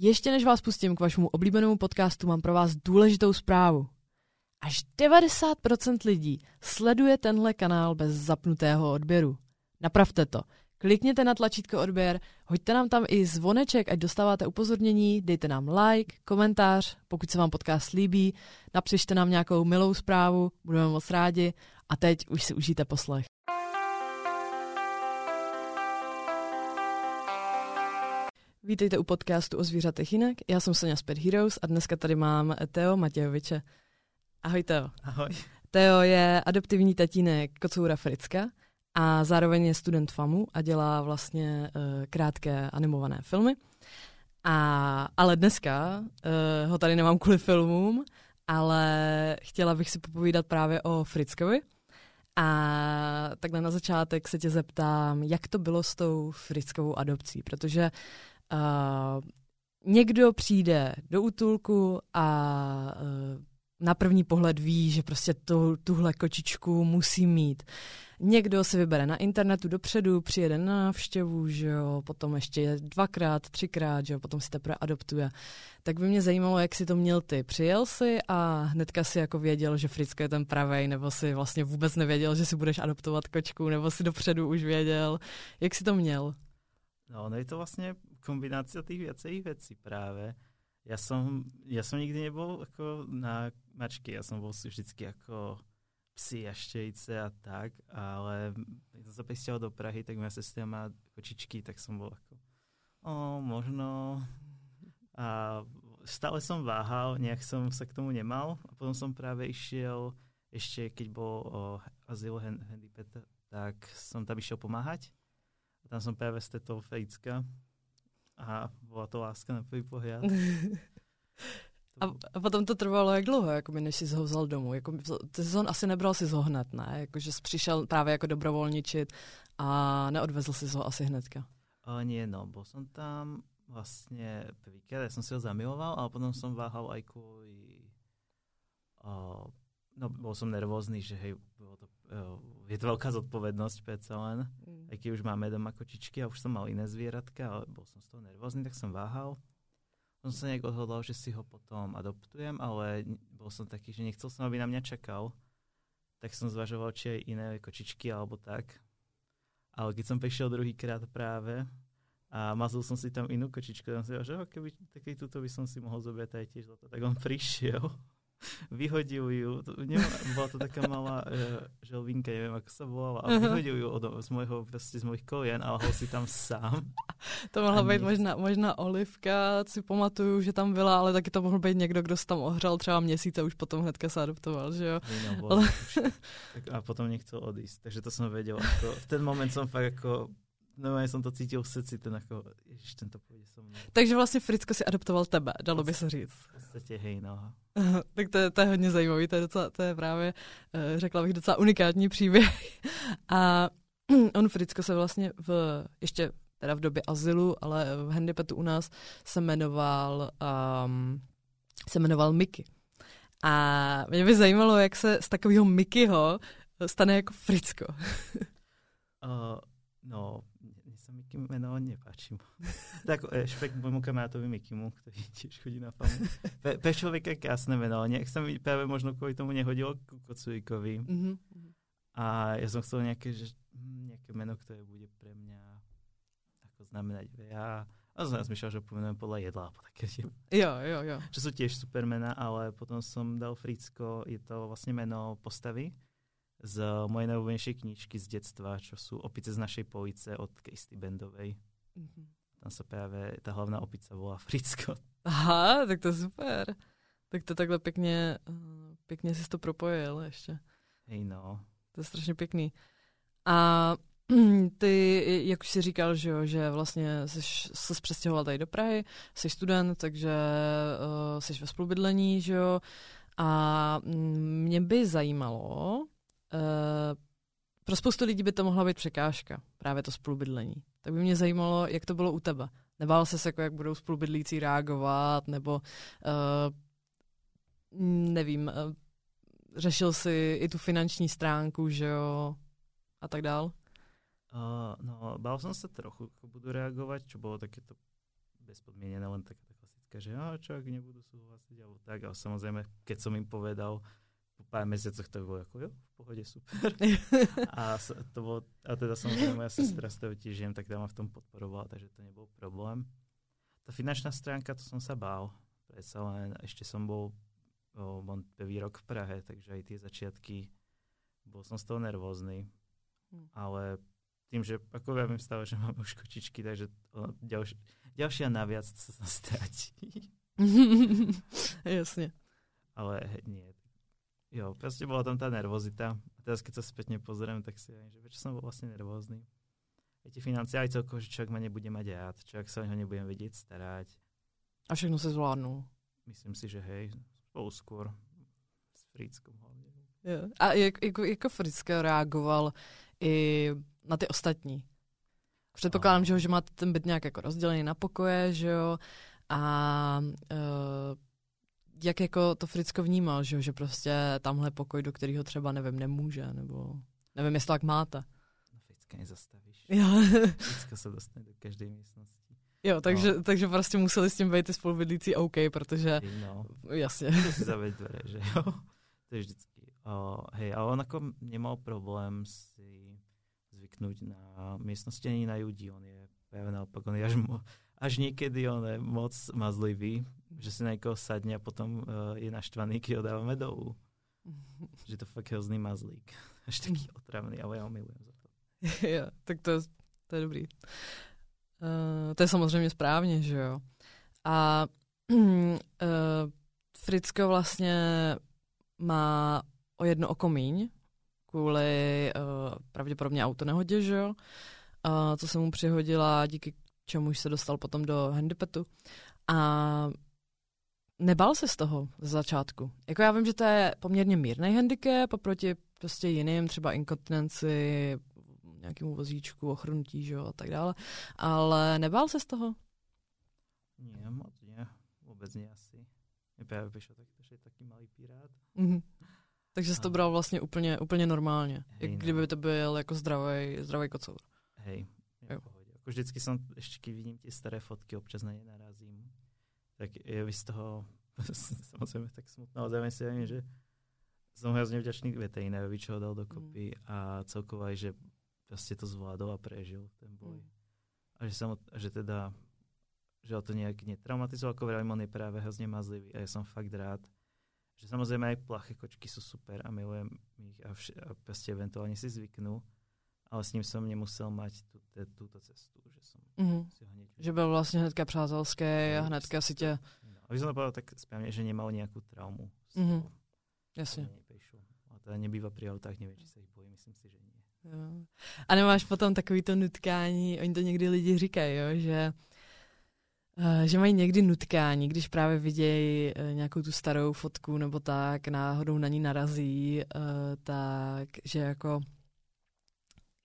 Ještě než vás pustím k vašemu oblíbenému podcastu, mám pro vás důležitou zprávu. Až 90% lidí sleduje tenhle kanál bez zapnutého odběru. Napravte to. Klikněte na tlačítko odběr, hoďte nám tam i zvoneček, ať dostáváte upozornění, dejte nám like, komentář, pokud se vám podcast líbí, napřište nám nějakou milou zprávu, budeme moc rádi a teď už si užijte poslech. Vítejte u podcastu o zvířatech jinak. Já jsem Sonja Sped Heroes a dneska tady mám Teo Matějoviče. Ahoj Teo. Ahoj. Teo je adoptivní tatínek kocoura Fricka a zároveň je student FAMu a dělá vlastně uh, krátké animované filmy. A, ale dneska uh, ho tady nemám kvůli filmům, ale chtěla bych si popovídat právě o Frickovi. A takhle na začátek se tě zeptám, jak to bylo s tou frickovou adopcí, protože uh, někdo přijde do útulku a uh, na první pohled ví, že prostě tu, tuhle kočičku musí mít. Někdo si vybere na internetu dopředu, přijede na návštěvu, že jo, potom ještě dvakrát, třikrát, že jo, potom si teprve adoptuje. Tak by mě zajímalo, jak si to měl ty. Přijel si a hnedka si jako věděl, že Fricko je ten pravej, nebo si vlastně vůbec nevěděl, že si budeš adoptovat kočku, nebo si dopředu už věděl. Jak si to měl? No, no je to vlastně kombinace těch věcí věcí právě. Já jsem, já jsem nikdy nebyl jako na mačky, já jsem byl vždycky jako psy a štějce a tak, ale když jsem se do Prahy, tak moja sestra má kočičky, tak jsem byl jako, o, možno. A stále som váhal, nejak som sa k tomu nemal a potom som práve išiel, ešte keď bol o azyl Handipet, tak som tam išiel pomáhať. Tam som práve stretol Fejcka a bola to láska na prvý pohľad. A, a potom to trvalo jak dlouho, jako než jsi ho vzal domů? Jako, ty jsi ho asi nebral si ho hned, ne? Jako, že jsi přišel právě jako dobrovolničit a neodvezl si ho asi hnedka. O, nie, no, bol som tam vlastne prvýkrát, ja som si ho zamiloval, ale potom som váhal aj kvôli... O, no, bol som nervózny, že hej, bolo to, o, je to veľká zodpovednosť predsa len, mm. Aj keď už máme doma kočičky a už som mal iné zvieratka, ale bol som z toho nervózny, tak som váhal som sa nejak odhodlal, že si ho potom adoptujem, ale bol som taký, že nechcel som, aby na mňa čakal. Tak som zvažoval, či aj iné kočičky alebo tak. Ale keď som prišiel druhýkrát práve a mazil som si tam inú kočičku, tam si že keby taký tuto by som si mohol zobrať aj tiež. Tak on prišiel vyhodil ju, to, neviem, bola to taká malá uh, želvinka, neviem, ako sa volala, a vyhodil ju od, z mojho, prostě z mojich kolien a lahol si tam sám. To mohla být možná, možná Olivka, si pamatuju, že tam byla, ale taky to mohl být někdo, kdo se tam ohřel třeba měsíc a už potom hnedka se adoptoval, že jo? No, ale... tak a potom nechcel odísť, takže to jsem věděl. Jako, v ten moment jsem fakt jako No, já jsem to cítil v srdci, ten jako, ježiš, ten Takže vlastně Fricko si adoptoval tebe, dalo by se říct. V podstatě hej, no. tak to, je, to je hodně zajímavý, to je, docela, to je právě, eh, řekla bych, docela unikátní příběh. A on Fricko se vlastně v, ještě teda v době azylu, ale v handipetu u nás se jmenoval, um, se jmenoval Mickey. A mě by zajímalo, jak se z takového Mickeyho stane jako Fricko. uh, no, sa Mickey meno nepáči mu. tak špek môjmu kamarátovi Mikimu, ktorý tiež chodí na famu. Pe, pe človeka krásne meno, nejak sa mi práve možno kvôli tomu nehodilo k Kocurikovi. Mm-hmm. A ja som chcel nejaké, že, nejaké meno, ktoré bude pre mňa ako znamenať veľa. A som rozmýšľal, že pomenujem podľa jedla. Také, že, jo, jo, jo. Čo sú tiež super mená, ale potom som dal Fricko, je to vlastne meno postavy z mojej najobľúbenejšej knižky z detstva, čo sú Opice z našej police od Kristy Bendovej. Mm-hmm. Tam sa práve tá hlavná opica volá Fricko. Aha, tak to super. Tak to takhle pěkně, eh, pěkně si to propojil ještě. Hej no. To je strašně pěkný. A ty, jak už jsi říkal, že, jo, že vlastně jsi se přestěhoval tady do Prahy, jsi student, takže uh, jsi ve spolubydlení, že jo. A mm, mě by zajímalo, pro spoustu lidí by to mohla být překážka, právě to spolubydlení. Tak by mě zajímalo, jak to bylo u tebe. Nebál se, jako jak budou spolubydlící reagovat, nebo uh, nevím, uh, řešil si i tu finanční stránku, že jo, a tak dál? Uh, no, bál jsem se trochu, ako budú reagovať, čo bolo takéto bezpodmienené, len taká Fritka, že no, čo ak nebudú súhlasiť, alebo tak. A samozrejme, keď som im povedal, po pár mesiacoch to bolo ako, jo, v pohode, super. a, to bolo, a teda samozrejme moja sestra z toho žijem, tak tam v tom podporovala, takže to nebol problém. Tá finančná stránka, to som sa bál. Predsa len ešte som bol o, bol prvý rok v Prahe, takže aj tie začiatky, bol som z toho nervózny. Hmm. Ale tým, že ako ja viem stále, že mám už kočičky, takže ďalš, ďalšia naviac sa stratí. Jasne. Ale nie. Jo, proste bola tam tá nervozita. A teraz, keď sa spätne pozriem, tak si že prečo som bol vlastne nervózny. Viete, financie aj celkovo, že človek ma nebude mať rád, človek sa o neho nebudem vedieť starať. A všechno sa zvládnu. Myslím si, že hej, spolu skôr s Frickom hlavne. Jo. A jak, jako, jako Fricka reagoval i na ty ostatní. Předpokládám, že, že máte ten byt nějak jako rozdělený na pokoje, že jo, a uh, jak jako to Fricko vnímal, že, jo? že prostě tamhle pokoj, do kterého třeba, nevím, nemůže, nebo nevím, jestli tak máte. No Fricka nezastavíš. Jo. Fricka se dostane do každé místnosti. Jo, takže, no. takže prostě museli s tím být ty spolubydlící OK, protože... No. Jasně. To si zavřít dvere, že jo? To je vždycky. Uh, hej, ale on jako nemal problém si zvyknúť na miestnosti ani na ľudí. On je práve naopak, on je až, mo, až niekedy on je moc mazlivý, že si na niekoho sadne a potom uh, je naštvaný, keď ho dávame dolu. že to fakt hrozný mazlík. Až taký otravný, ale ja ho milujem za to. jo, tak to, to je dobrý. Uh, to je samozřejmě správně, že jo. A uh, Fricko vlastně má o jedno oko míň, kvůli uh, pravděpodobně autonehodě, že jo, uh, co se mu přihodila, díky čemu se dostal potom do handipetu. A nebal se z toho z začátku. Jako já vím, že to je poměrně mírný handicap oproti prostě jiným, třeba inkontinenci, nějakému vozíčku, ochrnutí, že jo, a tak dále. Ale nebál se z toho? Nie, moc nie. Vůbec nie asi. Mě právě vyšlo tak, že je taký malý pirát. Mm-hmm. Takže jsi to bral vlastně úplně, úplně normálně. Hej, jak kdyby to byl jako zdravý, zdravý kocour. Hej, jo. Jako vždycky jsem, ještě vidím ty staré fotky, občas na ně narazím, tak je z toho samozřejmě tak smutno, ale zároveň vím, že som hrozně vďačný veterinárovi, čo ho dal dokopy mm. a celkovo aj, že prostě to zvládol a prežil ten boj. Mm. A že, sam, že teda že ho to nejak netraumatizoval, ako vravím, on je práve hrozně mazlivý a ja som fakt rád, že samozrejme aj plaché kočky sú super a milujem ich a, vš- a proste eventuálne si zvyknú, ale s ním som nemusel mať tú, te, túto cestu, že som mm-hmm. si ho hneď... Že byl vlastně hnedka přátelský a hnedka si tě... No, aby som to povedal tak správne, že nemal nejakú traumu. Mm-hmm. Jasně. A to nebýva pri autách, neviem, či sa ich bojí, myslím si, že. Jo. A nemáš potom takový to nutkání, oni to někdy lidi říkají, jo, že Eh, že mají někdy nutkání, když právě vidějí eh, nějakou tu starou fotku nebo tak, náhodou na ní narazí, eh, tak že jako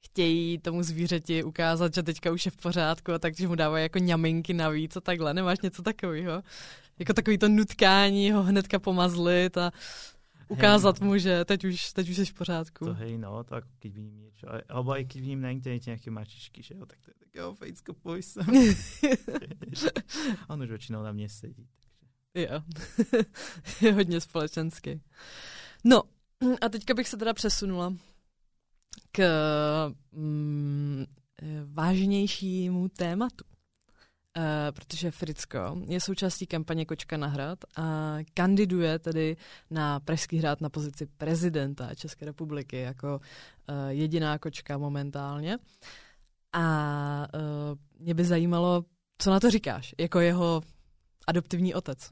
chtějí tomu zvířeti ukázat, že teďka už je v pořádku a takže mu dávají jako ňaminky navíc a takhle. Nemáš něco takového? Jako takový to nutkání ho hnedka pomazlit a ukázat hej, mu, že teď už, teď už jsi v pořádku. To hej, no, tak keď vidím niečo. Alebo aj keď vidím na internete nejaké mačičky, že jo, tak to je tak, jo, fejcko, poj sem. On už většinou na mě sedí. Takže. Jo, je hodně společenský. No, a teďka bych se teda přesunula k mm, vážnějšímu tématu. Uh, protože Fricko je součástí kampaně Kočka na hrad a kandiduje tedy na Pražský hrad na pozici prezidenta České republiky jako uh, jediná kočka momentálně. A uh, mě by zajímalo, co na to říkáš, jako jeho adoptivní otec.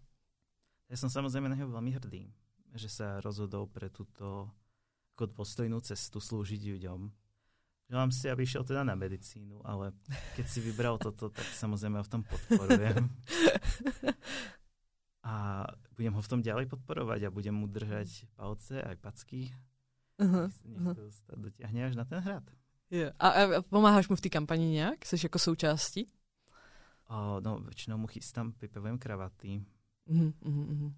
Já jsem samozřejmě na něho velmi hrdý, že se rozhodl pro tuto jako dôstojnú cestu slúžiť ľuďom Želám si, aby šiel teda na medicínu, ale keď si vybral toto, tak samozrejme ho v tom podporujem. A budem ho v tom ďalej podporovať a budem mu držať palce aj packy. Uh-huh, nech to uh-huh. dotiahne až na ten hrad. Yeah. A, a pomáháš mu v té kampani nějak? Jsi jako součástí? O, no, většinou mu chystám, vypevujem kravaty. Uh-huh, uh-huh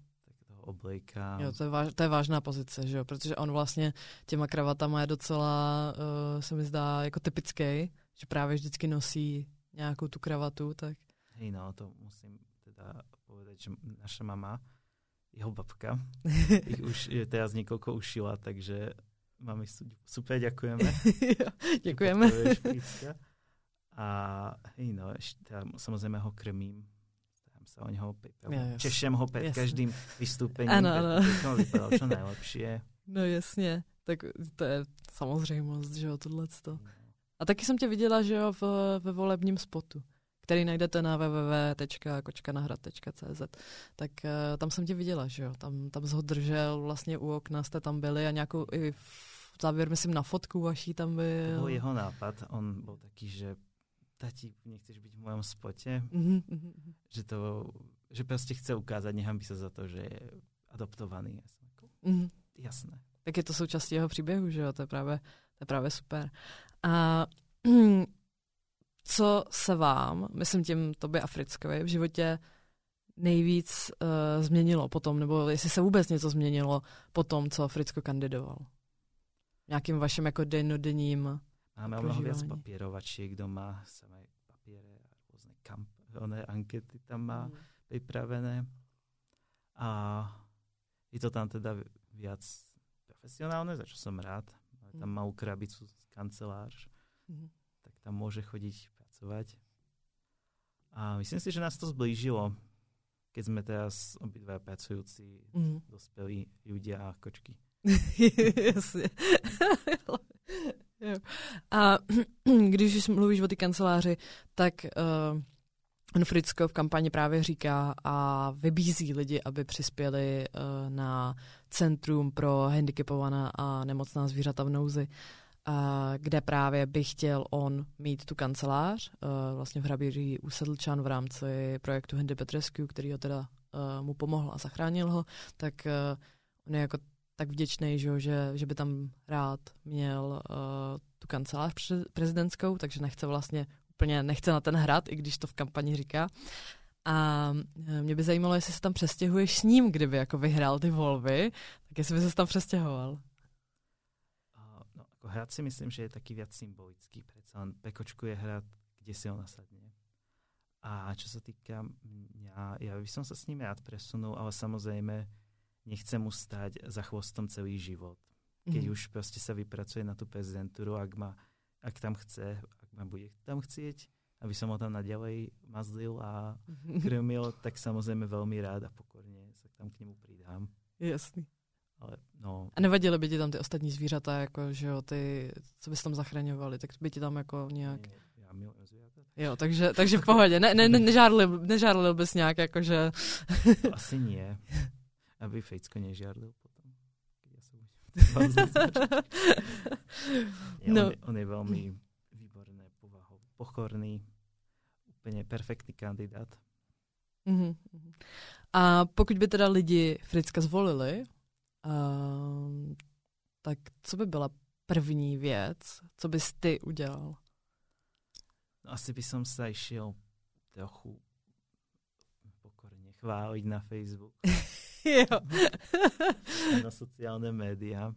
oblejka. Jo, to je, váž, to je vážná pozice, že jo? protože on vlastně těma kravatama je docela, uh, se mi zdá, jako typický, že právě vždycky nosí nějakou tu kravatu, tak... Hej, no, to musím teda povedať, že naša mama, jeho babka, ich už je teraz niekoľko ušila, takže mami super, ďakujeme. Děkujeme. A hej, no, ešte, samozrejme ho krmím, starám sa o neho, češem ho před každým vystúpením, ano, ano. to vypadalo čo najlepšie. No jasně, tak to je samozřejmost, že jo, tohle. No. A taky jsem tě viděla, že jo, v, ve volebním spotu který najdete na www.kočkanahrad.cz. Tak uh, tam jsem tě viděla, že jo, tam, tam ho držel, vlastně u okna jste tam byli a nějakou i v závěr, myslím, na fotku vaší tam byl. To byl jeho nápad, on byl taký, že tati, nechceš být v mojom spotě, mm-hmm. že to, že prostě chce ukázat, by se za to, že je adoptovaný. Jako, mm-hmm. Jasné. Tak je to součástí jeho příběhu, že jo, to je právě, to je právě super. A co se vám, myslím tím tobě Africkovi, v životě nejvíc uh, změnilo potom, nebo jestli se vůbec něco změnilo po tom, co Fricko kandidoval? Nějakým vaším jako dennodenním Máme mnoho viac papierovačiek doma, samé papiere a rôzne kamp, oné ankety tam má mm. pripravené. A je to tam teda viac profesionálne, za čo som rád. Máme tam mm. malú krabicu z kancelář, mm. tak tam môže chodiť pracovať. A myslím si, že nás to zblížilo, keď sme teraz obidva pracujúci, mm. dospelí ľudia a kočky. A když už mluvíš o té kanceláři, tak uh, Fricko v kampani právě říká a vybízí lidi, aby přispěli uh, na Centrum pro handicapovaná a nemocná zvířata v nouzi, uh, kde právě by chtěl on mít tu kancelář, uh, vlastně v Hraběří u Sedlčan v rámci projektu Handicap Rescue, který ho teda uh, mu pomohl a zachránil ho, tak uh, on je jako tak vděčný, že, že, že by tam rád měl uh, tu kancelář prezidentskou, takže nechce vlastně úplně nechce na ten hrad, i když to v kampani říká. A eh, mě by zajímalo, jestli se tam přestěhuješ s ním, kdyby jako vyhrál ty volby, tak jestli by se tam přestěhoval. No, jako hrad si myslím, že je taky viac symbolický. Přece on Pekočku je hrad, kde si ho nasadne. A čo sa týka mňa, ja by som sa s ním rád presunul, ale samozrejme nechce mu stať za chvostom celý život. Keď mm. už prostě sa vypracuje na tu prezidenturu, ak, ma, ak tam chce, ak ma bude tam chcieť, aby som ho tam naďalej mazlil a krmil, tak samozřejmě velmi rád a pokorně se tam k němu přidám. Jasný. Ale, no. A nevadily by ti tam ty ostatní zvířata, jako, že jo, ty, co bys tam zachraňovali, tak by ti tam jako nějak... Ne, já miluji zvířata. Jo, takže, takže v pohodě. Ne, ne, ne, nežárlil, nežárlil bys nějak, jakože... Asi nie. Aby potom. Ja som no. on, je, on je veľmi výborné povahou, pochorný, úplně perfektní kandidát. Mm-hmm. A pokud by teda lidi Fricka zvolili, uh, tak co by byla první věc, co bys ty udělal? No, asi by som sa išiel trochu pokorne chváliť na Facebook. jo. na sociální média.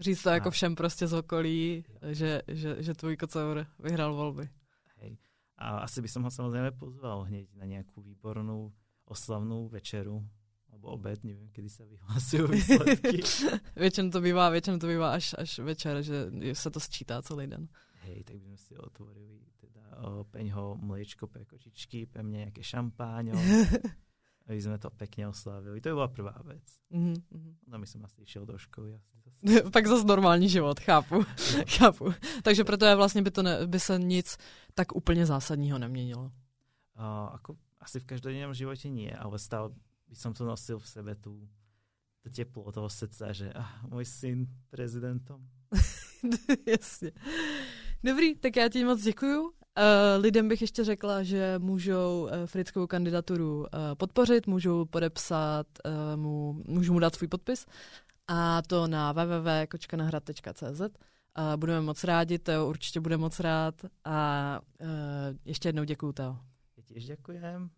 Říct to a... jako všem prostě z okolí, že, že, že tvůj kocour vyhrál volby. Hej. A asi by som ho samozřejmě pozval hned na nějakou výbornou oslavnou večeru alebo obed, nevím, kdy se vyhlasují výsledky. většinou to bývá, většinou to bývá až, až večer, že se to sčítá celý den. Hej, tak bychom si otvorili teda o, peňho, mliečko pre kočičky, pre mňa nejaké šampáňo, aby sme to pekne oslávili. To by byla prvá věc. Mm-hmm. No my jsem asi šel do školy. Asi zase. Pak zase normální život, chápu. No. chápu. Takže proto je vlastně by, to ne, by se nic tak úplně zásadního neměnilo. Uh, ako, asi v každodenním životě nie, ale stále by som to nosil v sebe tu to teplo toho srdce, že ah, můj syn prezidentom. Jasně. Dobrý, tak já ti moc děkuju Uh, lidem bych ještě řekla, že můžou uh, Frickovou kandidaturu uh, podpořit, můžou podepsat, mu, můžou mu dát svůj podpis a to na www.kočkanahrad.cz. Budeme moc rádi, Teo určitě bude moc rád a ještě jednou děkuju, Teo. Já děkujem